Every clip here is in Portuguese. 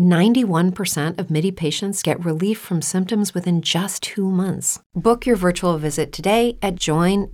91% of MIDI patients get relief from symptoms within just two months. Book your virtual visit today at joinmidi.com.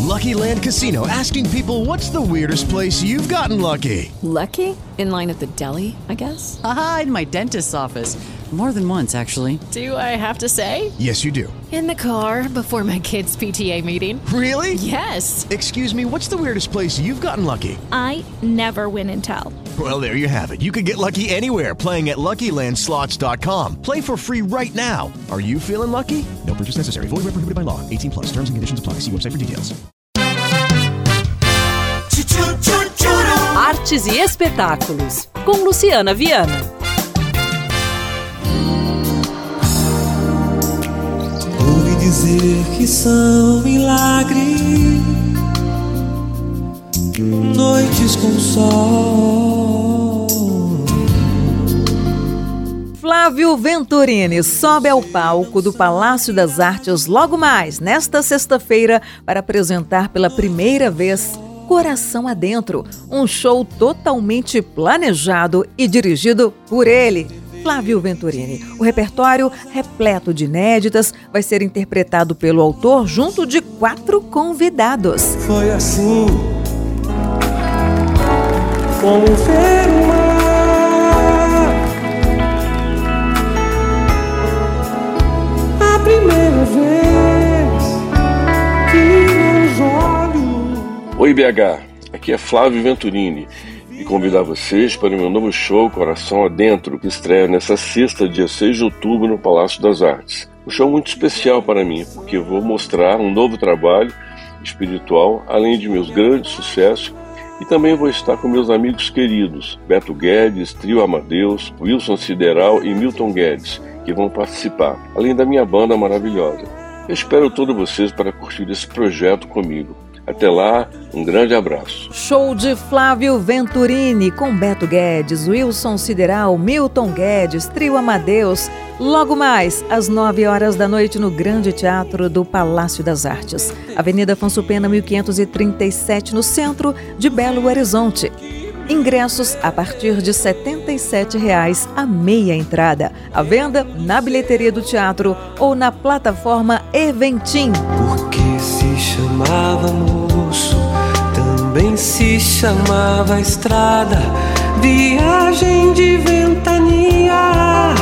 Lucky Land Casino asking people what's the weirdest place you've gotten lucky? Lucky? In line at the deli, I guess? Aha, in my dentist's office. More than once, actually. Do I have to say? Yes, you do. In the car before my kids' PTA meeting. Really? Yes. Excuse me, what's the weirdest place you've gotten lucky? I never win and tell. Well, there you have it. You can get lucky anywhere playing at LuckyLandSlots.com. Play for free right now. Are you feeling lucky? No purchase necessary. Void where prohibited by law. 18 plus. Terms and conditions apply. See website for details. Artes e espetáculos, com Luciana Viana. Ouvi dizer que são milagres, noites com sol. Flávio Venturini sobe ao palco do Palácio das Artes logo mais, nesta sexta-feira, para apresentar pela primeira vez Coração Adentro, um show totalmente planejado e dirigido por ele, Flávio Venturini. O repertório, repleto de inéditas, vai ser interpretado pelo autor junto de quatro convidados. Foi assim como ver o vez que meus olhos. Oi BH, aqui é Flávio Venturini e convidar vocês para o meu novo show Coração Adentro, que estreia nessa sexta, dia 6 de outubro, no Palácio das Artes. Um show muito especial para mim, porque eu vou mostrar um novo trabalho espiritual, além de meus grandes sucessos, e também vou estar com meus amigos queridos, Beto Guedes, Trio Amadeus, Wilson Sideral e Milton Guedes, que vão participar, além da minha banda maravilhosa. Eu espero todos vocês para curtir esse projeto comigo. Até lá, um grande abraço. Show de Flávio Venturini com Beto Guedes, Wilson Sideral, Milton Guedes, Trio Amadeus. Logo mais, às 9 horas da noite, no Grande Teatro do Palácio das Artes. Avenida Afonso Pena, 1537, no centro de Belo Horizonte. Ingressos a partir de R$ 77,00 a meia entrada. A venda na bilheteria do teatro ou na plataforma Eventim. Porque se chamava moço, também se chamava estrada, viagem de ventania.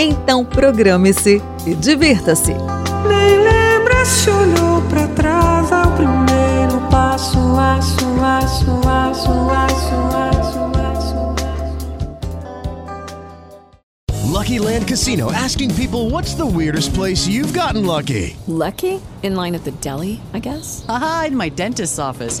Então programe-se e divirta-se. Nem lembra se olhou pra trás ao primeiro passo, aço, aço, aço, aço, aço, aço. Lucky Land Casino asking people what's the weirdest place you've gotten lucky? Lucky? In line at the deli, I guess? Aha, in my dentist's office.